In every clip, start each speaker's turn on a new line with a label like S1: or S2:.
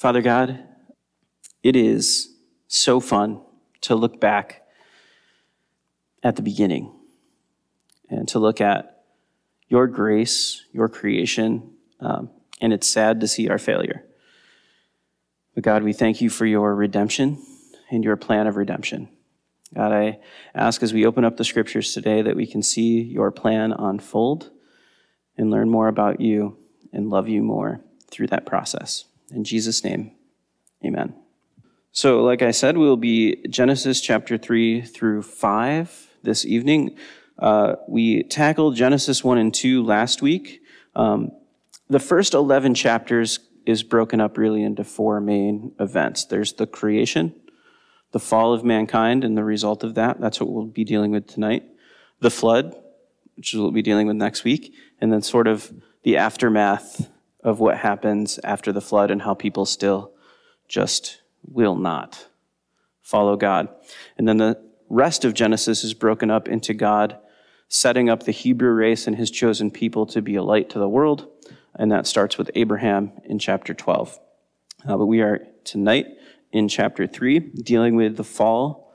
S1: Father God, it is so fun to look back at the beginning and to look at your grace, your creation, um, and it's sad to see our failure. But God, we thank you for your redemption and your plan of redemption. God, I ask as we open up the scriptures today that we can see your plan unfold and learn more about you and love you more through that process. In Jesus' name, amen. So, like I said, we'll be Genesis chapter 3 through 5 this evening. Uh, we tackled Genesis 1 and 2 last week. Um, the first 11 chapters is broken up really into four main events there's the creation, the fall of mankind and the result of that. That's what we'll be dealing with tonight. The flood, which we'll be dealing with next week. And then sort of the aftermath of what happens after the flood and how people still just will not follow God. And then the rest of Genesis is broken up into God setting up the Hebrew race and his chosen people to be a light to the world. And that starts with Abraham in chapter 12. Uh, but we are tonight in chapter 3, dealing with the fall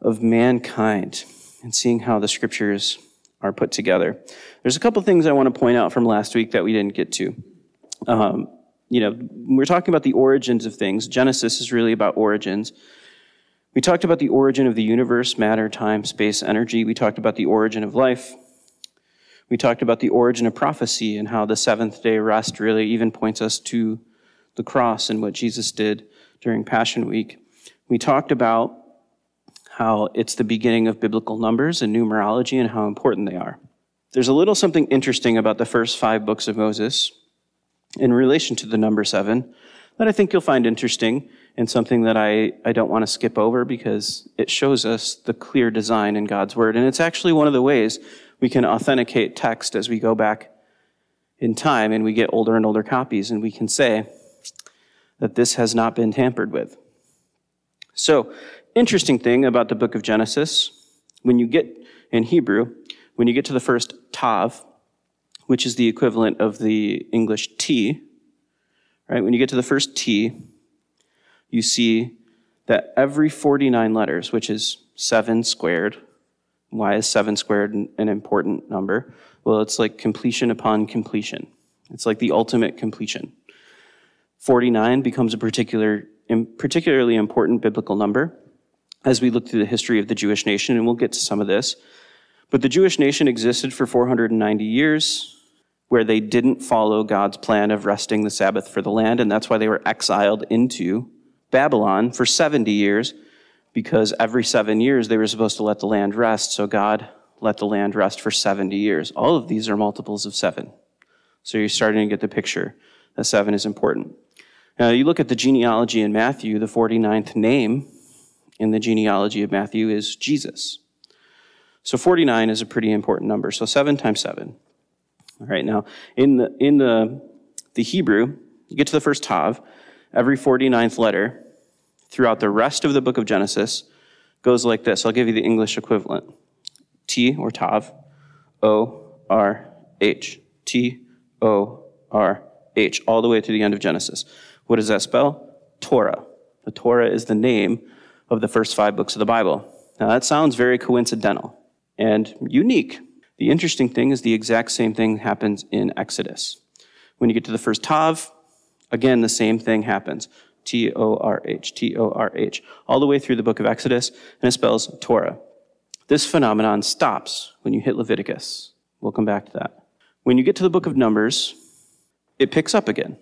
S1: of mankind and seeing how the scriptures are put together. There's a couple things I want to point out from last week that we didn't get to. Um, you know, we're talking about the origins of things. Genesis is really about origins. We talked about the origin of the universe, matter, time, space, energy. We talked about the origin of life. We talked about the origin of prophecy and how the seventh day rest really even points us to the cross and what Jesus did during Passion Week. We talked about how it's the beginning of biblical numbers and numerology and how important they are. There's a little something interesting about the first five books of Moses in relation to the number seven that I think you'll find interesting and something that I, I don't want to skip over because it shows us the clear design in God's Word. And it's actually one of the ways we can authenticate text as we go back in time and we get older and older copies and we can say, that this has not been tampered with. So, interesting thing about the book of Genesis, when you get in Hebrew, when you get to the first tav, which is the equivalent of the English T, right? When you get to the first T, you see that every 49 letters, which is 7 squared, why is 7 squared an important number? Well, it's like completion upon completion. It's like the ultimate completion. 49 becomes a particular, particularly important biblical number as we look through the history of the Jewish nation, and we'll get to some of this. But the Jewish nation existed for 490 years where they didn't follow God's plan of resting the Sabbath for the land, and that's why they were exiled into Babylon for 70 years, because every seven years they were supposed to let the land rest, so God let the land rest for 70 years. All of these are multiples of seven. So you're starting to get the picture that seven is important. Now, you look at the genealogy in Matthew, the 49th name in the genealogy of Matthew is Jesus. So 49 is a pretty important number. So 7 times 7. All right, now, in the, in the, the Hebrew, you get to the first Tav, every 49th letter throughout the rest of the book of Genesis goes like this. I'll give you the English equivalent T or Tav, O R H. T O R H, all the way to the end of Genesis. What does that spell? Torah. The Torah is the name of the first five books of the Bible. Now, that sounds very coincidental and unique. The interesting thing is the exact same thing happens in Exodus. When you get to the first Tav, again, the same thing happens. T O R H, T O R H, all the way through the book of Exodus, and it spells Torah. This phenomenon stops when you hit Leviticus. We'll come back to that. When you get to the book of Numbers, it picks up again.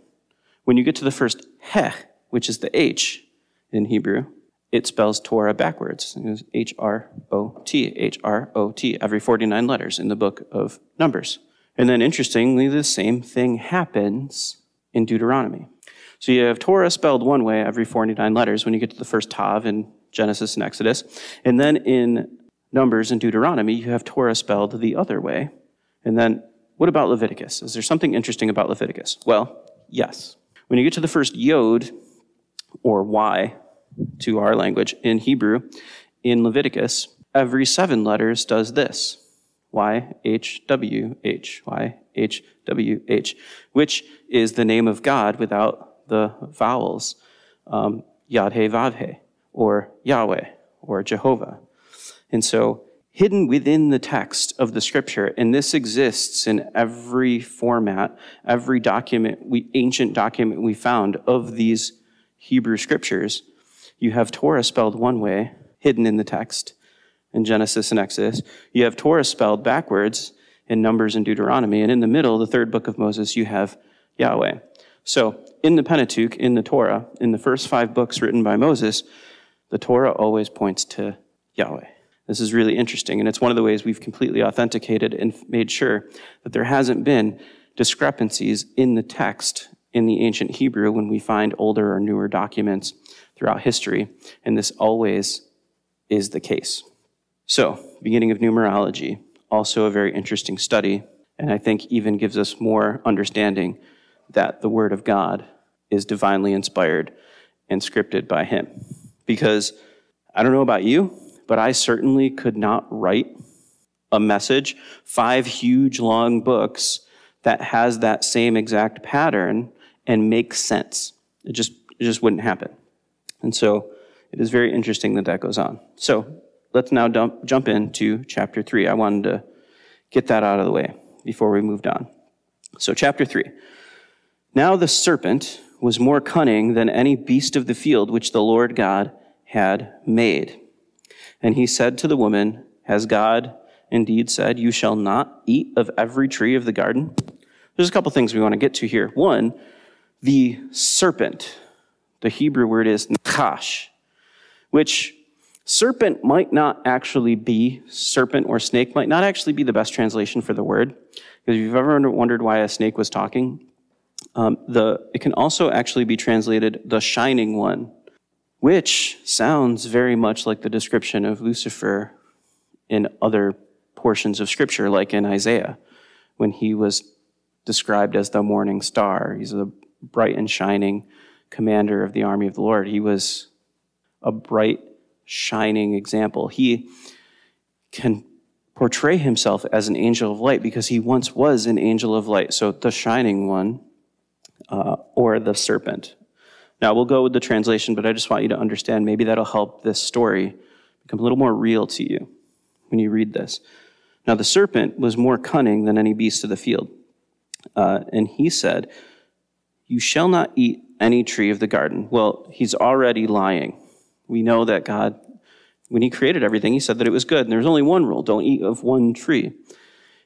S1: When you get to the first heh, which is the H in Hebrew, it spells Torah backwards. H R O T, H R O T, every 49 letters in the book of Numbers. And then interestingly, the same thing happens in Deuteronomy. So you have Torah spelled one way every 49 letters when you get to the first Tav in Genesis and Exodus. And then in Numbers and Deuteronomy, you have Torah spelled the other way. And then what about Leviticus? Is there something interesting about Leviticus? Well, yes. When you get to the first yod, or Y to our language in Hebrew, in Leviticus, every seven letters does this Y, H, W, H, Y, H, W, H, which is the name of God without the vowels, um, Yad He Vav He, or Yahweh, or Jehovah. And so, hidden within the text of the scripture, and this exists in every format, every document, we, ancient document we found of these Hebrew scriptures, you have Torah spelled one way, hidden in the text in Genesis and Exodus. You have Torah spelled backwards in Numbers and Deuteronomy. And in the middle, the third book of Moses, you have Yahweh. So in the Pentateuch, in the Torah, in the first five books written by Moses, the Torah always points to Yahweh. This is really interesting, and it's one of the ways we've completely authenticated and made sure that there hasn't been discrepancies in the text in the ancient Hebrew when we find older or newer documents throughout history, and this always is the case. So, beginning of numerology, also a very interesting study, and I think even gives us more understanding that the Word of God is divinely inspired and scripted by Him. Because I don't know about you, but I certainly could not write a message, five huge long books that has that same exact pattern and make sense. It just, it just wouldn't happen. And so it is very interesting that that goes on. So let's now dump, jump into chapter three. I wanted to get that out of the way before we moved on. So, chapter three. Now the serpent was more cunning than any beast of the field which the Lord God had made. And he said to the woman, Has God indeed said, You shall not eat of every tree of the garden? There's a couple things we want to get to here. One, the serpent. The Hebrew word is nakash, which serpent might not actually be, serpent or snake might not actually be the best translation for the word. Because if you've ever wondered why a snake was talking, um, the, it can also actually be translated the shining one, which sounds very much like the description of Lucifer in other portions of Scripture, like in Isaiah, when he was described as the morning star. He's a bright and shining commander of the army of the Lord. He was a bright, shining example. He can portray himself as an angel of light because he once was an angel of light. So the shining one uh, or the serpent. Now, we'll go with the translation, but I just want you to understand maybe that'll help this story become a little more real to you when you read this. Now, the serpent was more cunning than any beast of the field. Uh, and he said, You shall not eat any tree of the garden. Well, he's already lying. We know that God, when he created everything, he said that it was good. And there's only one rule don't eat of one tree.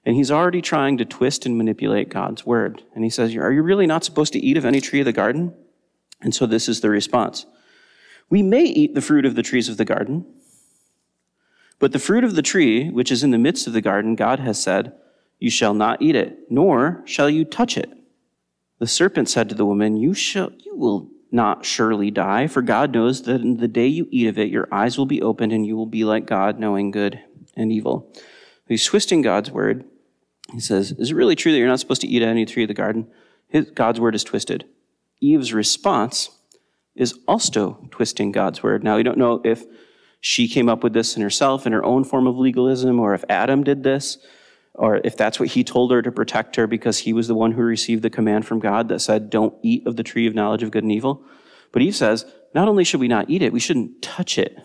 S1: And he's already trying to twist and manipulate God's word. And he says, Are you really not supposed to eat of any tree of the garden? And so this is the response We may eat the fruit of the trees of the garden, but the fruit of the tree, which is in the midst of the garden, God has said, You shall not eat it, nor shall you touch it. The serpent said to the woman, You, shall, you will not surely die, for God knows that in the day you eat of it, your eyes will be opened and you will be like God, knowing good and evil. He's twisting God's word he says, Is it really true that you're not supposed to eat any tree of the garden? His, God's word is twisted. Eve's response is also twisting God's word. Now, we don't know if she came up with this in herself in her own form of legalism, or if Adam did this, or if that's what he told her to protect her because he was the one who received the command from God that said, Don't eat of the tree of knowledge of good and evil. But Eve says, Not only should we not eat it, we shouldn't touch it.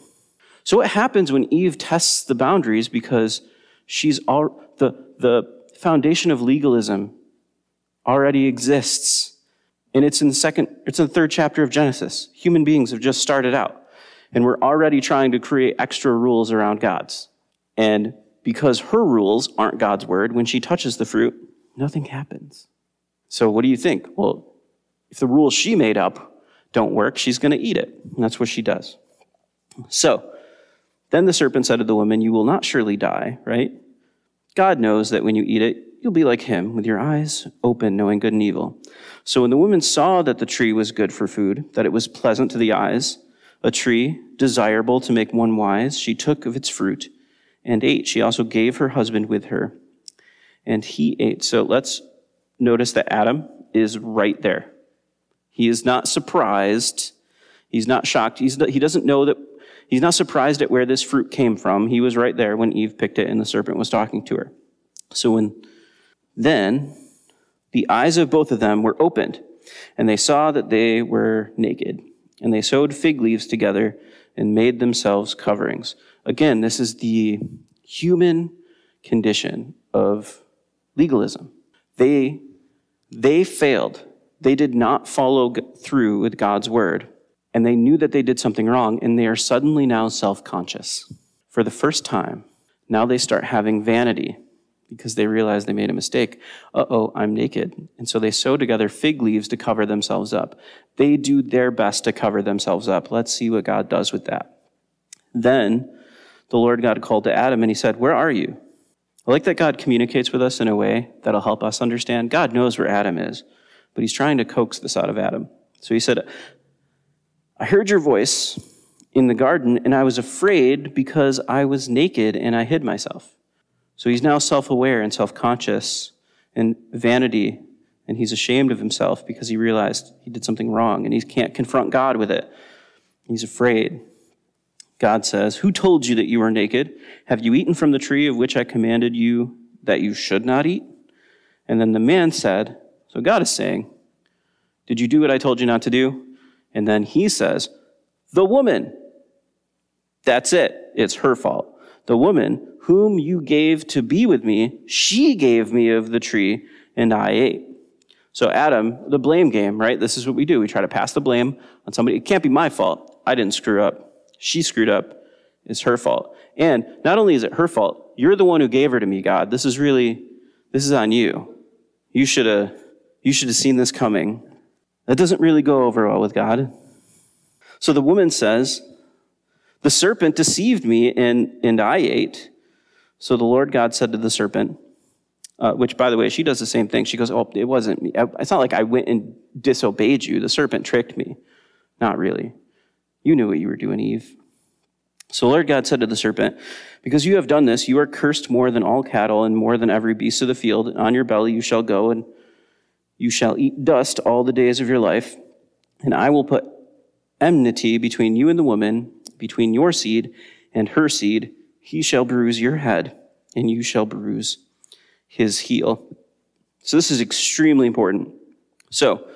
S1: So, what happens when Eve tests the boundaries because she's all the, the foundation of legalism already exists. And it's in the second, it's in the third chapter of Genesis. Human beings have just started out. And we're already trying to create extra rules around God's. And because her rules aren't God's word, when she touches the fruit, nothing happens. So what do you think? Well, if the rules she made up don't work, she's going to eat it. And that's what she does. So then the serpent said to the woman, You will not surely die, right? God knows that when you eat it, you'll be like him, with your eyes open, knowing good and evil. So when the woman saw that the tree was good for food, that it was pleasant to the eyes, a tree desirable to make one wise, she took of its fruit and ate. She also gave her husband with her, and he ate. So let's notice that Adam is right there. He is not surprised. He's not shocked. He's, he doesn't know that He's not surprised at where this fruit came from. He was right there when Eve picked it and the serpent was talking to her. So when then the eyes of both of them were opened And they saw that they were naked. And they sewed fig leaves together and made themselves coverings. Again, this is the human condition of legalism. They, they failed. They did not follow through with God's word. And they knew that they did something wrong, and they are suddenly now self conscious. For the first time, now they start having vanity because they realize they made a mistake. Uh oh, I'm naked. And so they sew together fig leaves to cover themselves up. They do their best to cover themselves up. Let's see what God does with that. Then the Lord God called to Adam and he said, Where are you? I like that God communicates with us in a way that'll help us understand. God knows where Adam is, but he's trying to coax this out of Adam. So he said, I heard your voice in the garden and I was afraid because I was naked and I hid myself. So he's now self aware and self conscious and vanity, and he's ashamed of himself because he realized he did something wrong and he can't confront God with it. He's afraid. God says, Who told you that you were naked? Have you eaten from the tree of which I commanded you that you should not eat? And then the man said, So God is saying, Did you do what I told you not to do? And then he says, The woman. That's it. It's her fault. The woman whom you gave to be with me, she gave me of the tree, and I ate. So, Adam, the blame game, right? This is what we do. We try to pass the blame on somebody. It can't be my fault. I didn't screw up. She screwed up. It's her fault. And not only is it her fault, you're the one who gave her to me, God. This is really, this is on you. You should have, you should have seen this coming. That doesn't really go over well with God. So the woman says, The serpent deceived me and, and I ate. So the Lord God said to the serpent, uh, which, by the way, she does the same thing. She goes, Oh, it wasn't me. It's not like I went and disobeyed you. The serpent tricked me. Not really. You knew what you were doing, Eve. So Lord God said to the serpent, Because you have done this, you are cursed more than all cattle and more than every beast of the field. On your belly you shall go, and you shall eat dust all the days of your life. And I will put enmity between you and the woman, between your seed and her seed he shall bruise your head, and you shall bruise his heel. So this is extremely important. So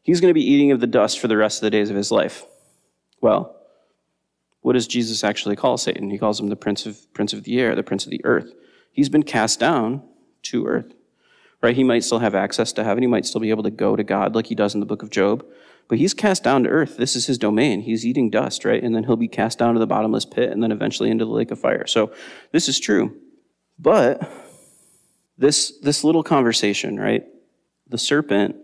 S1: he's going to be eating of the dust for the rest of the days of his life. Well, what does Jesus actually call Satan? He calls him the prince of prince of the air, the prince of the earth. He's been cast down to earth. Right? He might still have access to heaven. He might still be able to go to God like he does in the book of Job. But he's cast down to earth. This is his domain. He's eating dust, right? And then he'll be cast down to the bottomless pit and then eventually into the lake of fire. So this is true. But this, this little conversation, right? The serpent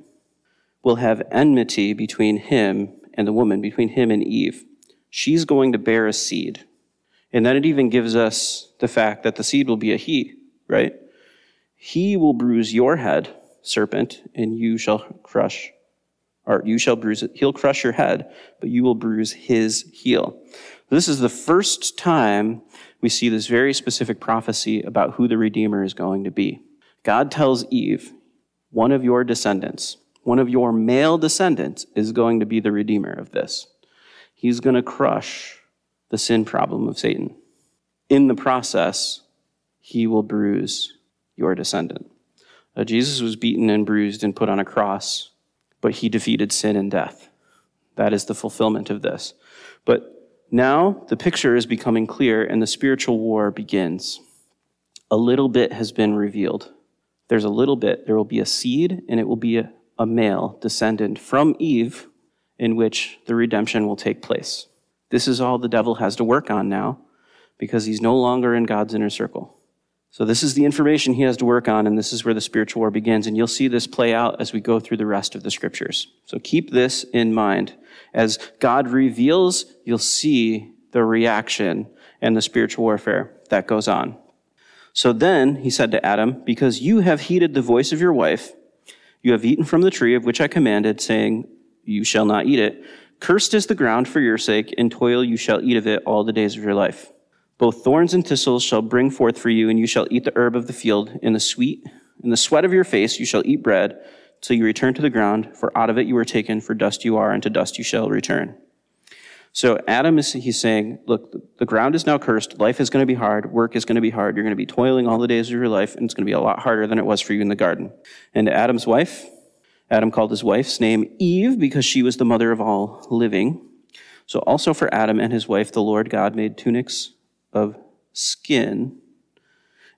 S1: will have enmity between him and the woman, between him and Eve. She's going to bear a seed. And then it even gives us the fact that the seed will be a he, right? He will bruise your head, serpent, and you shall crush or you shall bruise it. He'll crush your head, but you will bruise his heel. This is the first time we see this very specific prophecy about who the Redeemer is going to be. God tells Eve, one of your descendants, one of your male descendants, is going to be the Redeemer of this. He's going to crush the sin problem of Satan. In the process, he will bruise your descendant. Uh, Jesus was beaten and bruised and put on a cross but he defeated sin and death. That is the fulfillment of this. But now the picture is becoming clear and the spiritual war begins. A little bit has been revealed. There's a little bit. There will be a seed, and it will be a, a male descendant from Eve in which the redemption will take place. This is all the devil has to work on now because he's no longer in God's inner circle. So, this is the information he has to work on, and this is where the spiritual war begins. And you'll see this play out as we go through the rest of the scriptures. So, keep this in mind. As God reveals, you'll see the reaction and the spiritual warfare that goes on. So then he said to Adam, Because you have heeded the voice of your wife, you have eaten from the tree of which I commanded, saying, You shall not eat it. Cursed is the ground for your sake, in toil you shall eat of it all the days of your life. Both thorns and thistles shall bring forth for you, and you shall eat the herb of the field. In the sweet, in the sweat of your face you shall eat bread, till you return to the ground, for out of it you were taken, for dust you are, and to dust you shall return. So Adam is he's saying, look, the ground is now cursed. Life is going to be hard. Work is going to be hard. You're going to be toiling all the days of your life, and it's going to be a lot harder than it was for you in the garden. And Adam's wife, Adam called his wife's name Eve because she was the mother of all living. So also for Adam and his wife, the Lord God made tunics of skin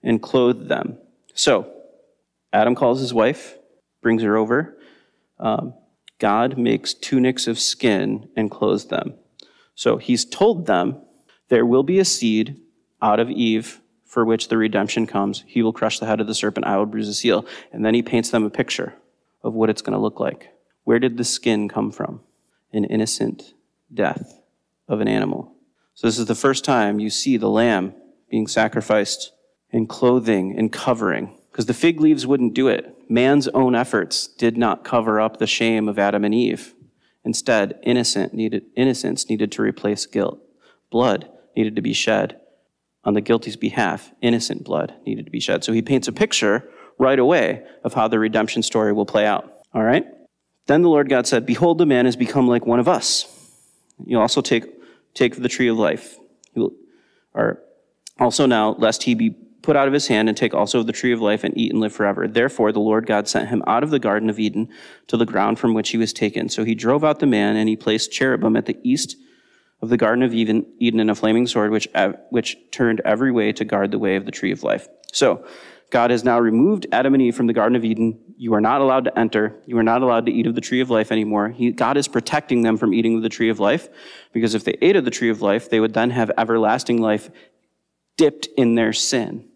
S1: and clothed them. So Adam calls his wife, brings her over. Um, God makes tunics of skin and clothes them. So he's told them there will be a seed out of Eve for which the redemption comes. He will crush the head of the serpent, I will bruise his heel. And then he paints them a picture of what it's going to look like. Where did the skin come from? An innocent death of an animal. So this is the first time you see the lamb being sacrificed in clothing and covering. Because the fig leaves wouldn't do it. Man's own efforts did not cover up the shame of Adam and Eve. Instead, innocent needed, innocence needed to replace guilt. Blood needed to be shed on the guilty's behalf. Innocent blood needed to be shed. So he paints a picture right away of how the redemption story will play out. All right? Then the Lord God said, Behold, the man has become like one of us. You also take, take the tree of life. Or also now, lest he be put out of his hand and take also of the tree of life and eat and live forever. Therefore, the Lord God sent him out of the Garden of Eden to the ground from which he was taken. So he drove out the man and he placed cherubim at the east of the Garden of Eden, and a flaming sword which, uh, which turned every way to guard the way of the tree of life. So, God has now removed Adam and Eve from the Garden of Eden. You are not allowed to enter. You are not allowed to eat of the tree of life anymore. He, God is protecting them from eating of the tree of life because if they ate of the tree of life, they would then have everlasting life dipped in their sin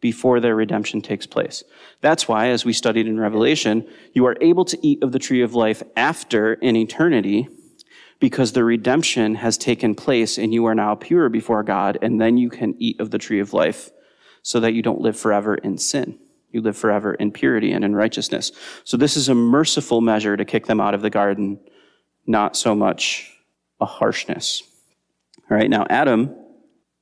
S1: before their redemption takes place. That's why, as we studied in Revelation, you are able to eat of the tree of life after in eternity because the redemption has taken place and you are now pure before God, and then you can eat of the tree of life so that you don't live forever in sin. You live forever in purity and in righteousness. So this is a merciful measure to kick them out of the garden, not so much a harshness. All right, now Adam,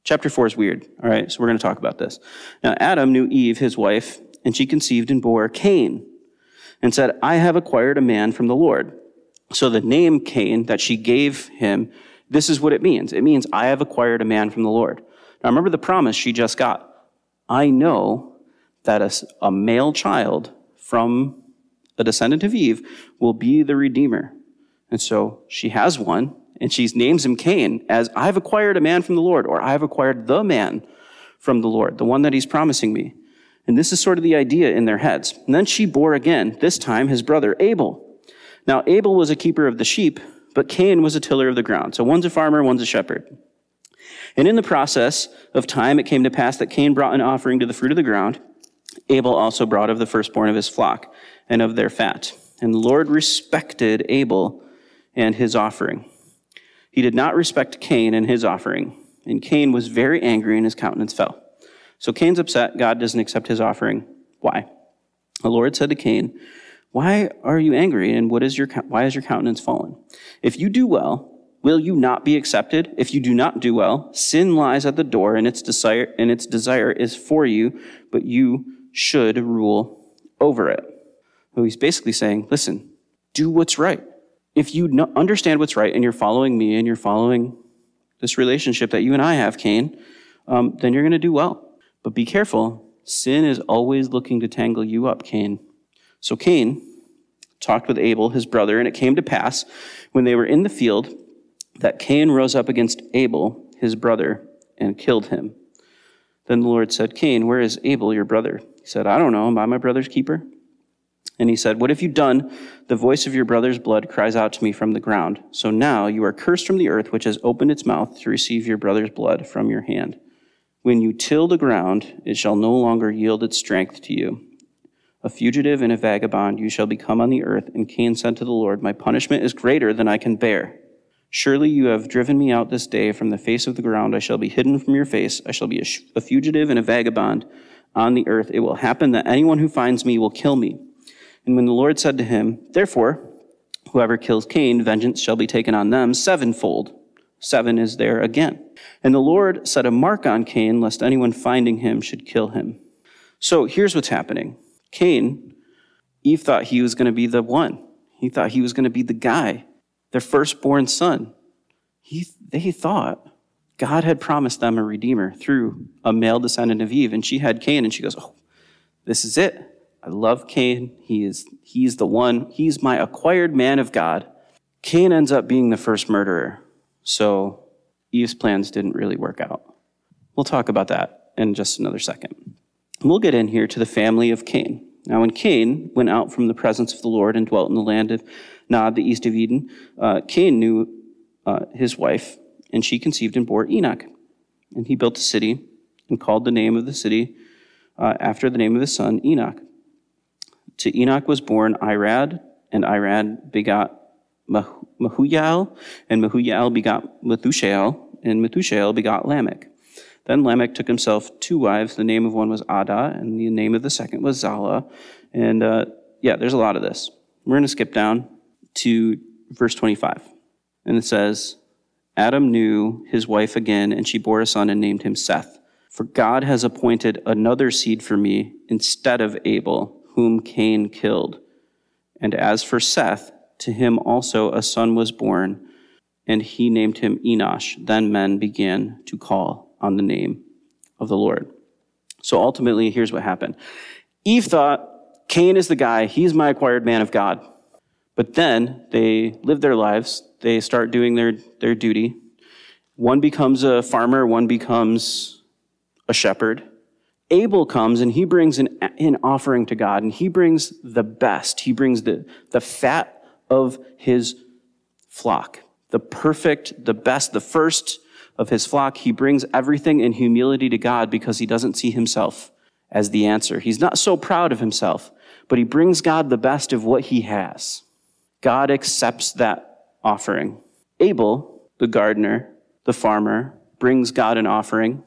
S1: chapter 4 is weird. All right, so we're going to talk about this. Now Adam knew Eve, his wife, and she conceived and bore Cain and said, I have acquired a man from the Lord. So the name Cain that she gave him, this is what it means. It means, I have acquired a man from the Lord. Now remember the promise she just got. I know that a, a male child from a descendant of Eve will be the Redeemer. And so she has one, and she names him Cain as I've acquired a man from the Lord, or I've acquired the man from the Lord, the one that he's promising me. And this is sort of the idea in their heads. And then she bore again, this time his brother Abel. Now Abel was a keeper of the sheep, but Cain was a tiller of the ground. So one's a farmer, one's a shepherd. And in the process of time, it came to pass that Cain brought an offering to the fruit of the ground. Abel also brought of the firstborn of his flock and of their fat. And the Lord respected Abel and his offering. He did not respect Cain and his offering. And Cain was very angry and his countenance fell. So Cain's upset. God doesn't accept his offering. Why? The Lord said to Cain, Why are you angry and what is your, why is your countenance fallen? If you do well, Will you not be accepted? If you do not do well, sin lies at the door and its desire, and its desire is for you, but you should rule over it. So he's basically saying, listen, do what's right. If you understand what's right and you're following me and you're following this relationship that you and I have, Cain, um, then you're going to do well. But be careful. Sin is always looking to tangle you up, Cain. So Cain talked with Abel, his brother, and it came to pass when they were in the field that Cain rose up against Abel, his brother, and killed him. Then the Lord said, Cain, where is Abel, your brother? He said, I don't know. Am I my brother's keeper? And he said, What have you done? The voice of your brother's blood cries out to me from the ground. So now you are cursed from the earth, which has opened its mouth to receive your brother's blood from your hand. When you till the ground, it shall no longer yield its strength to you. A fugitive and a vagabond you shall become on the earth. And Cain said to the Lord, My punishment is greater than I can bear. Surely you have driven me out this day from the face of the ground. I shall be hidden from your face. I shall be a, fugitive and a vagabond on the earth. It will happen that anyone who finds me will kill me. And when the Lord said to him, Therefore, whoever kills Cain, vengeance shall be taken on them sevenfold. Seven is there again. And the Lord set a mark on Cain, lest anyone finding him should kill him. So here's what's happening Cain, Eve thought he was going to be the one. He thought he was going to be the guy their firstborn son. He, they thought God had promised them a redeemer through a male descendant of Eve, and she had Cain, and she goes, Oh, this is it. I love Cain. He is, he's the one, he's my acquired man of God. Cain ends up being the first murderer. So Eve's plans didn't really work out. We'll talk about that in just another second. We'll get in here to the family of Cain. Now, when Cain went out from the presence of the Lord and dwelt in the land of Nod, the east of Eden, uh, Cain knew uh, his wife, and she conceived and bore Enoch. And he built a city and called the name of the city uh, after the name of his son, Enoch. To Enoch was born Irad, and Irad begot Mehujael, and Mehujael begot Methushael, and Methushael begot Lamech. Then Lamech took himself two wives. The name of one was Ada, and the name of the second was Zala. And uh, yeah, there's a lot of this. We're going to skip down to verse 25. And it says, Adam knew his wife again, and she bore a son and named him Seth. For God has appointed another seed for me instead of Abel, whom Cain killed. And as for Seth, to him also a son was born, and he named him Enosh. Then men began to call on the name of the Lord. So ultimately, here's what happened Eve thought, Cain is the guy, he's my acquired man of God. But then they live their lives, they start doing their, their duty. One becomes a farmer, one becomes a shepherd. Abel comes and he brings an, an offering to God, and he brings the best. He brings the, the fat of his flock, the perfect, the best, the first of his flock, he brings everything in humility to God because he doesn't see himself as the answer. He's not so proud of himself, but he brings God the best of what he has. God accepts that offering. Abel, the gardener, the farmer, brings God an offering.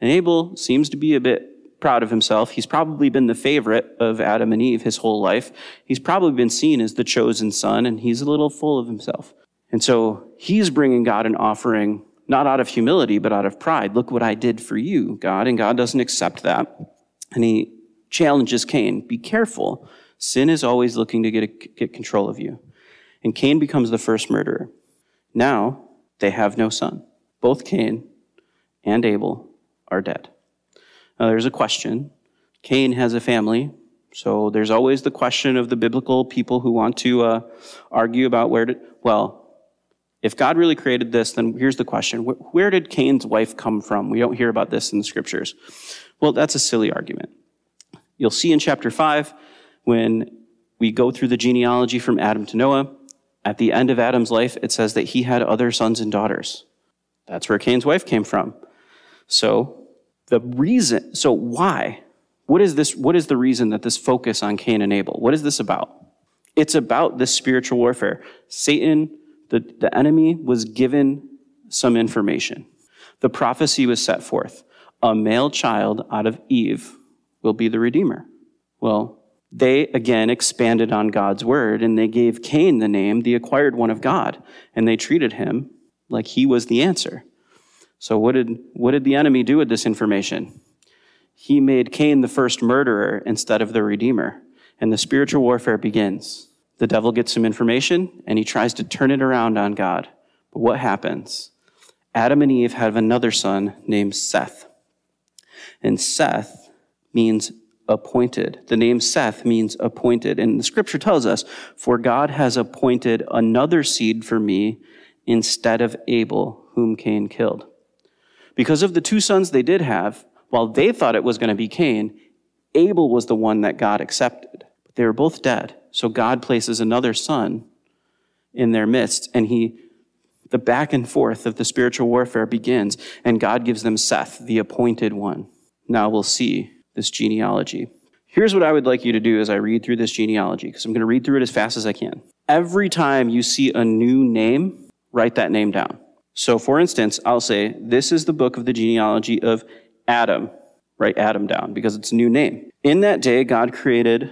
S1: And Abel seems to be a bit proud of himself. He's probably been the favorite of Adam and Eve his whole life. He's probably been seen as the chosen son, and he's a little full of himself. And so he's bringing God an offering not out of humility, but out of pride. Look what I did for you, God. And God doesn't accept that. And he challenges Cain be careful. Sin is always looking to get, a, get control of you. And Cain becomes the first murderer. Now they have no son. Both Cain and Abel are dead. Now there's a question. Cain has a family, so there's always the question of the biblical people who want to uh, argue about where to, well, if God really created this, then here's the question Where did Cain's wife come from? We don't hear about this in the scriptures. Well, that's a silly argument. You'll see in chapter 5, when we go through the genealogy from Adam to Noah, at the end of Adam's life, it says that he had other sons and daughters. That's where Cain's wife came from. So, the reason, so why? What is this? What is the reason that this focus on Cain and Abel? What is this about? It's about this spiritual warfare. Satan the, the enemy was given some information. The prophecy was set forth. A male child out of Eve will be the Redeemer. Well, they again expanded on God's word and they gave Cain the name, the acquired one of God, and they treated him like he was the answer. So, what did, what did the enemy do with this information? He made Cain the first murderer instead of the Redeemer, and the spiritual warfare begins. The devil gets some information and he tries to turn it around on God. But what happens? Adam and Eve have another son named Seth. And Seth means appointed. The name Seth means appointed. And the scripture tells us, For God has appointed another seed for me instead of Abel, whom Cain killed. Because of the two sons they did have, while they thought it was going to be Cain, Abel was the one that God accepted. But they were both dead. So God places another son in their midst, and he, the back and forth of the spiritual warfare begins, and God gives them Seth, the appointed one. Now we'll see this genealogy. Here's what I would like you to do as I read through this genealogy, because I'm going to read through it as fast as I can. Every time you see a new name, write that name down. So, for instance, I'll say, This is the book of the genealogy of Adam. Write Adam down because it's a new name. In that day, God created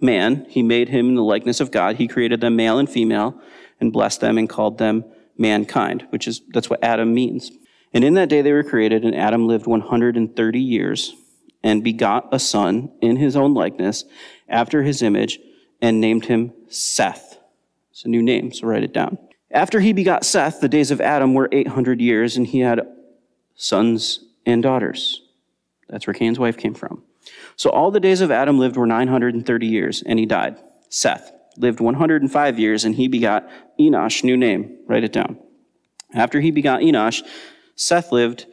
S1: man. He made him in the likeness of God. He created them male and female and blessed them and called them mankind, which is, that's what Adam means. And in that day they were created, and Adam lived 130 years and begot a son in his own likeness after his image and named him Seth. It's a new name, so write it down. After he begot Seth, the days of Adam were 800 years, and he had sons and daughters. That's where Cain's wife came from. So all the days of Adam lived were 930 years, and he died. Seth lived 105 years, and he begot Enosh, new name. Write it down. After he begot Enosh, Seth lived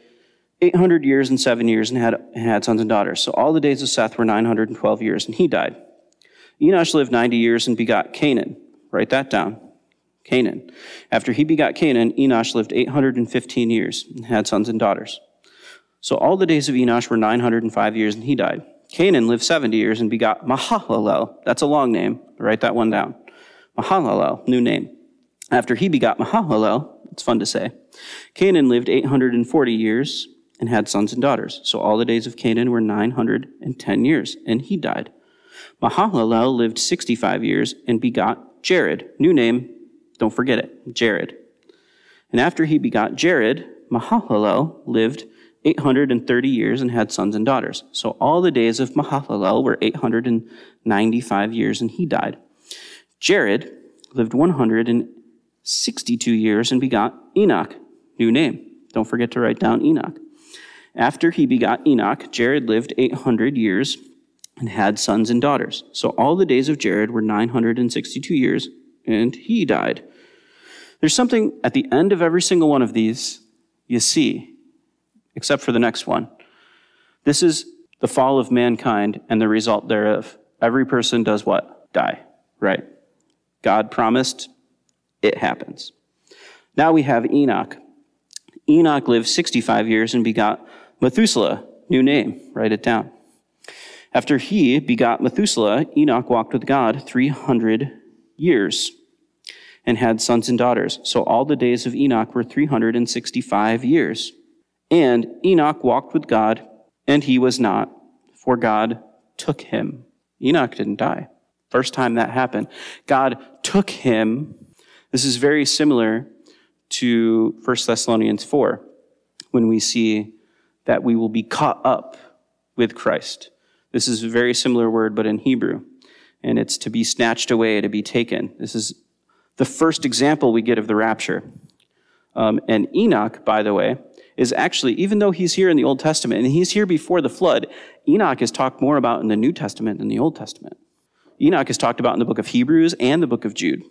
S1: 800 years and seven years and had, had sons and daughters. So all the days of Seth were 912 years, and he died. Enosh lived 90 years and begot Cainan. Write that down. Cainan. After he begot Cainan, Enosh lived 815 years and had sons and daughters. So all the days of Enosh were 905 years, and he died. Cainan lived 70 years and begot Mahalalel. That's a long name. Write that one down. Mahalalel, new name. After he begot Mahalalel, it's fun to say, Cainan lived 840 years and had sons and daughters. So all the days of Cainan were 910 years, and he died. Mahalalel lived 65 years and begot Jared. New name, don't forget it, Jared. And after he begot Jared, Mahalalel lived 830 years and had sons and daughters. So all the days of Mahalalel were 895 years, and he died. Jared lived 162 years and begot Enoch. New name. Don't forget to write down Enoch. After he begot Enoch, Jared lived 800 years and had sons and daughters. So all the days of Jared were 962 years, and he died. There's something at the end of every single one of these you see, except for the next one. This is the fall of mankind and the result thereof. Every person does what? Die, right? God promised, it happens. Now we have Enoch. Enoch lived 65 years and begot Methuselah, new name, write it down. After he begot Methuselah, Enoch walked with God 300 years and had sons and daughters. So all the days of Enoch were 365 years. And Enoch walked with God, and he was not, for God took him. Enoch didn't die. First time that happened. God took him. This is very similar to 1 Thessalonians 4, when we see that we will be caught up with Christ. This is a very similar word, but in Hebrew. And it's to be snatched away, to be taken. This is the first example we get of the rapture. Um, and Enoch, by the way, is actually, even though he's here in the Old Testament and he's here before the flood, Enoch is talked more about in the New Testament than the Old Testament. Enoch is talked about in the book of Hebrews and the book of Jude.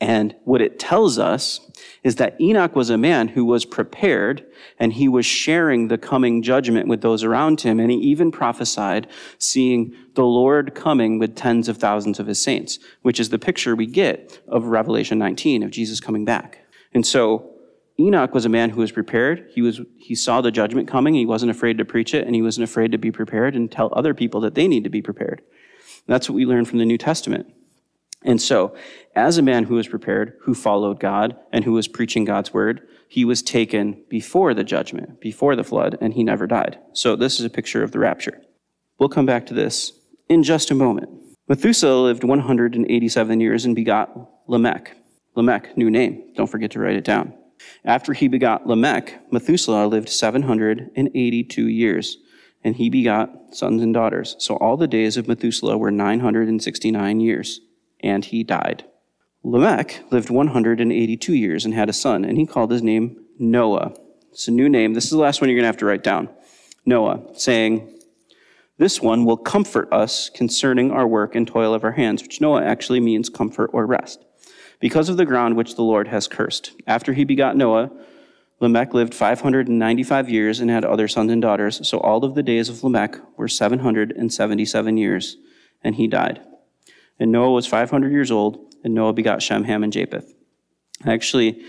S1: And what it tells us is that Enoch was a man who was prepared and he was sharing the coming judgment with those around him. And he even prophesied seeing the Lord coming with tens of thousands of his saints, which is the picture we get of Revelation 19 of Jesus coming back. And so Enoch was a man who was prepared. He was, he saw the judgment coming. He wasn't afraid to preach it and he wasn't afraid to be prepared and tell other people that they need to be prepared. And that's what we learn from the New Testament. And so, as a man who was prepared, who followed God, and who was preaching God's word, he was taken before the judgment, before the flood, and he never died. So, this is a picture of the rapture. We'll come back to this in just a moment. Methuselah lived 187 years and begot Lamech. Lamech, new name. Don't forget to write it down. After he begot Lamech, Methuselah lived 782 years, and he begot sons and daughters. So all the days of Methuselah were 969 years and he died. Lamech lived 182 years and had a son, and he called his name Noah. It's a new name. This is the last one you're going to have to write down. Noah, saying, This one will comfort us concerning our work and toil of our hands, which Noah actually means comfort or rest, because of the ground which the Lord has cursed. After he begot Noah, Lamech lived 595 years and had other sons and daughters. So all of the days of Lamech were 777 years, and he died. And Noah was 500 years old, and Noah begot Shem, Ham, and Japheth. Actually,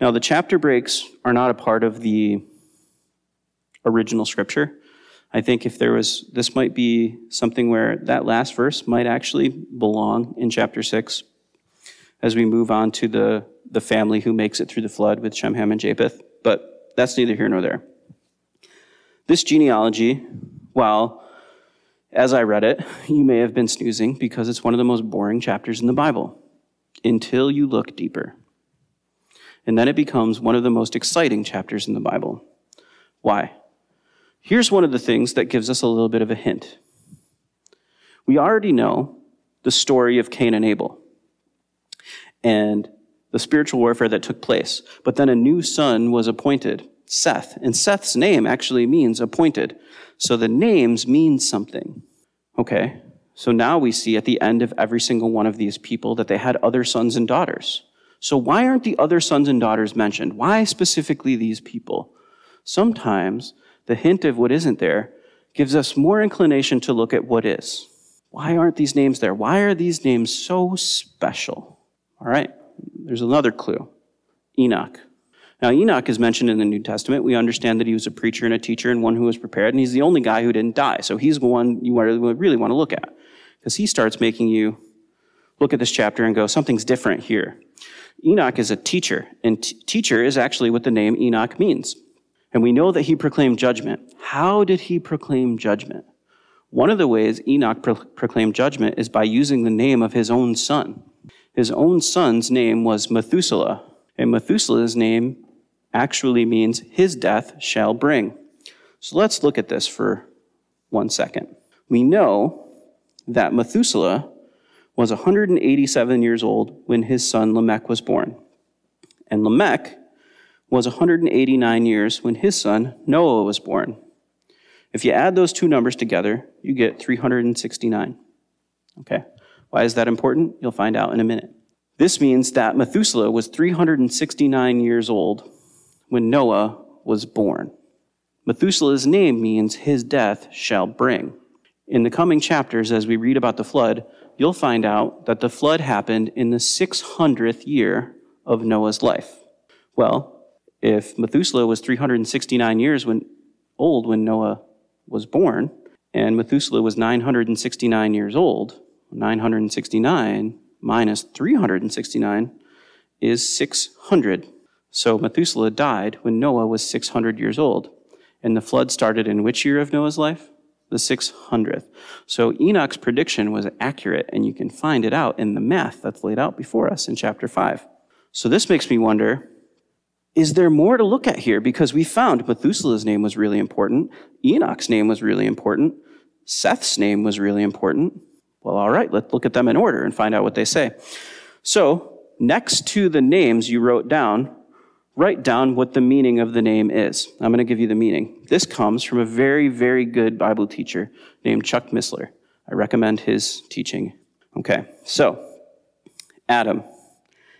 S1: now the chapter breaks are not a part of the original scripture. I think if there was, this might be something where that last verse might actually belong in chapter 6 as we move on to the, the family who makes it through the flood with Shem, Ham, and Japheth. But that's neither here nor there. This genealogy, while as I read it, you may have been snoozing because it's one of the most boring chapters in the Bible until you look deeper. And then it becomes one of the most exciting chapters in the Bible. Why? Here's one of the things that gives us a little bit of a hint. We already know the story of Cain and Abel and the spiritual warfare that took place, but then a new son was appointed Seth. And Seth's name actually means appointed. So the names mean something. Okay, so now we see at the end of every single one of these people that they had other sons and daughters. So why aren't the other sons and daughters mentioned? Why specifically these people? Sometimes the hint of what isn't there gives us more inclination to look at what is. Why aren't these names there? Why are these names so special? All right, there's another clue Enoch. Now, Enoch is mentioned in the New Testament. We understand that he was a preacher and a teacher and one who was prepared, and he's the only guy who didn't die. So he's the one you really want to look at because he starts making you look at this chapter and go, something's different here. Enoch is a teacher, and t- teacher is actually what the name Enoch means. And we know that he proclaimed judgment. How did he proclaim judgment? One of the ways Enoch pro- proclaimed judgment is by using the name of his own son. His own son's name was Methuselah, and Methuselah's name actually means his death shall bring. So let's look at this for one second. We know that Methuselah was 187 years old when his son Lamech was born. And Lamech was 189 years when his son Noah was born. If you add those two numbers together, you get 369. Okay? Why is that important? You'll find out in a minute. This means that Methuselah was 369 years old when Noah was born. Methuselah's name means his death shall bring. In the coming chapters, as we read about the flood, you'll find out that the flood happened in the 600th year of Noah's life. Well, if Methuselah was 369 years when, old when Noah was born, and Methuselah was 969 years old, 969 minus 369 is 600. So Methuselah died when Noah was 600 years old. And the flood started in which year of Noah's life? The 600th. So Enoch's prediction was accurate, and you can find it out in the math that's laid out before us in chapter 5. So this makes me wonder is there more to look at here? Because we found Methuselah's name was really important, Enoch's name was really important, Seth's name was really important. Well, all right, let's look at them in order and find out what they say. So, next to the names you wrote down, write down what the meaning of the name is. I'm going to give you the meaning. This comes from a very, very good Bible teacher named Chuck Missler. I recommend his teaching. Okay, so Adam.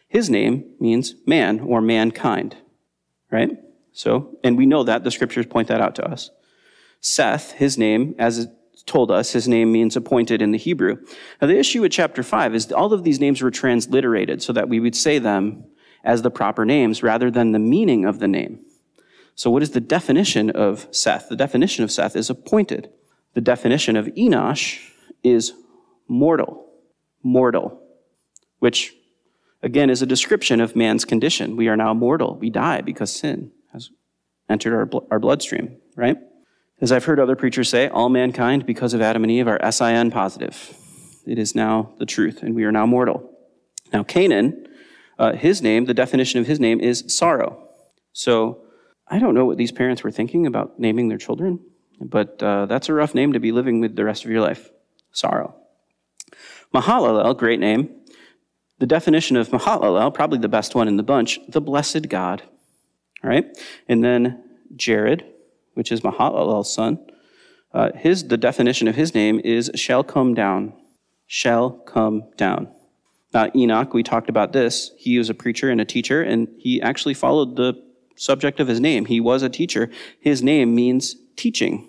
S1: His name means man or mankind, right? So, and we know that the scriptures point that out to us. Seth, his name, as it told us, his name means appointed in the Hebrew. Now, the issue with chapter 5 is all of these names were transliterated so that we would say them as the proper names rather than the meaning of the name. So, what is the definition of Seth? The definition of Seth is appointed. The definition of Enosh is mortal. Mortal. Which again, is a description of man's condition. We are now mortal. We die because sin has entered our, bl- our bloodstream, right? As I've heard other preachers say, all mankind, because of Adam and Eve, are SIN positive. It is now the truth, and we are now mortal. Now, Canaan, uh, his name, the definition of his name is sorrow. So, I don't know what these parents were thinking about naming their children, but uh, that's a rough name to be living with the rest of your life. Sorrow. Mahalalel, great name, the definition of Mahalalel, probably the best one in the bunch, the blessed God. All right? And then Jared, which is Mahalalel's son, uh, his, the definition of his name is shall come down. Shall come down. Now, Enoch, we talked about this. He was a preacher and a teacher, and he actually followed the subject of his name. He was a teacher. His name means teaching.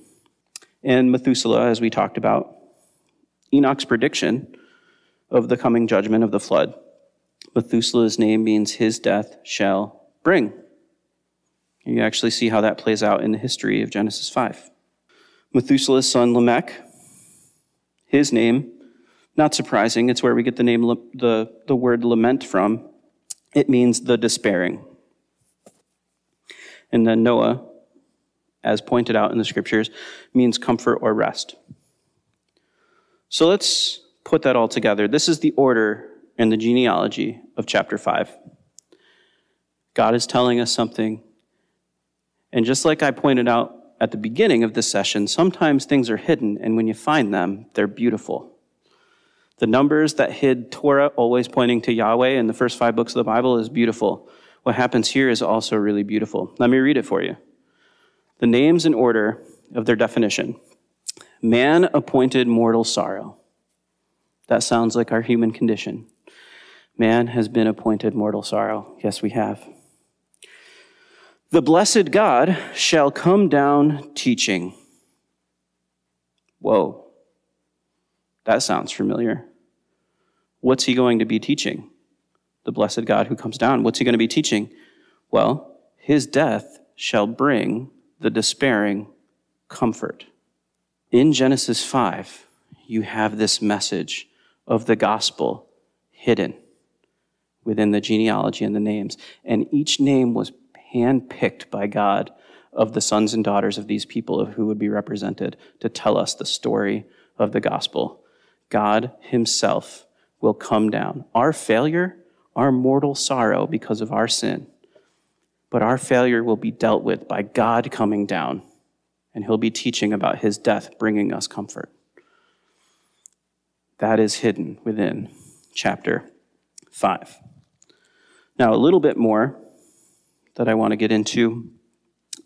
S1: And Methuselah, as we talked about, Enoch's prediction of the coming judgment of the flood. Methuselah's name means his death shall bring. You actually see how that plays out in the history of Genesis 5. Methuselah's son Lamech, his name, not surprising, it's where we get the name, the, the word lament from. It means the despairing. And then Noah, as pointed out in the scriptures, means comfort or rest. So let's put that all together. This is the order and the genealogy of chapter 5. God is telling us something. And just like I pointed out at the beginning of this session, sometimes things are hidden, and when you find them, they're beautiful. The numbers that hid Torah, always pointing to Yahweh in the first five books of the Bible, is beautiful. What happens here is also really beautiful. Let me read it for you. the names in order of their definition man appointed mortal sorrow. That sounds like our human condition. Man has been appointed mortal sorrow. Yes, we have. The blessed God shall come down teaching. Whoa. That sounds familiar. What's he going to be teaching? The blessed God who comes down. What's he going to be teaching? Well, his death shall bring the despairing comfort. In Genesis 5, you have this message of the gospel hidden within the genealogy and the names. And each name was handpicked by God of the sons and daughters of these people who would be represented to tell us the story of the gospel. God Himself will come down. Our failure, our mortal sorrow because of our sin, but our failure will be dealt with by God coming down, and He'll be teaching about His death, bringing us comfort. That is hidden within chapter 5. Now, a little bit more that I want to get into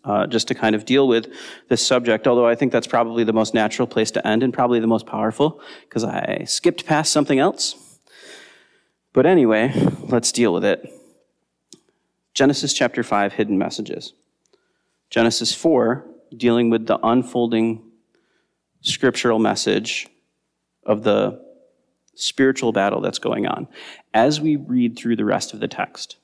S1: uh, just to kind of deal with this subject, although I think that's probably the most natural place to end and probably the most powerful because I skipped past something else. But anyway, let's deal with it. Genesis chapter 5, hidden messages. Genesis 4, dealing with the unfolding scriptural message of the spiritual battle that's going on. As we read through the rest of the text,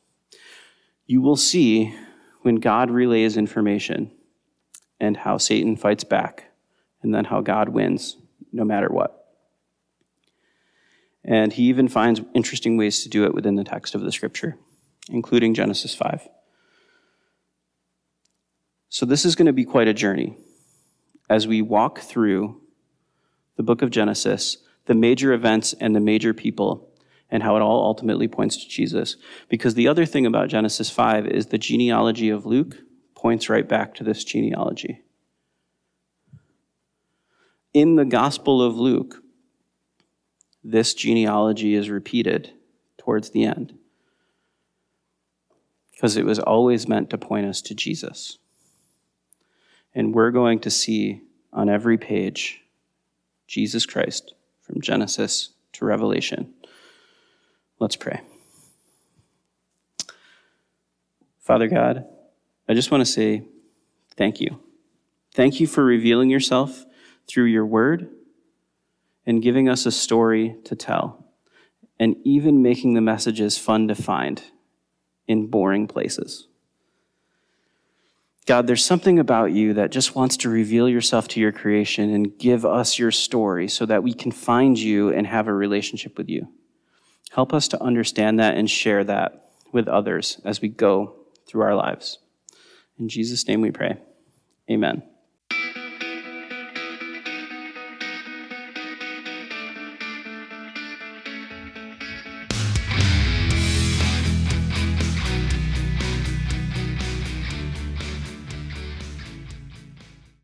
S1: you will see when God relays information and how Satan fights back, and then how God wins no matter what. And he even finds interesting ways to do it within the text of the scripture, including Genesis 5. So, this is going to be quite a journey as we walk through the book of Genesis, the major events and the major people and how it all ultimately points to Jesus. Because the other thing about Genesis 5 is the genealogy of Luke points right back to this genealogy. In the Gospel of Luke, this genealogy is repeated towards the end because it was always meant to point us to Jesus. And we're going to see on every page Jesus Christ from Genesis to Revelation. Let's pray. Father God, I just want to say thank you. Thank you for revealing yourself through your word and giving us a story to tell, and even making the messages fun to find in boring places. God, there's something about you that just wants to reveal yourself to your creation and give us your story so that we can find you and have a relationship with you. Help us to understand that and share that with others as we go through our lives. In Jesus' name we pray. Amen.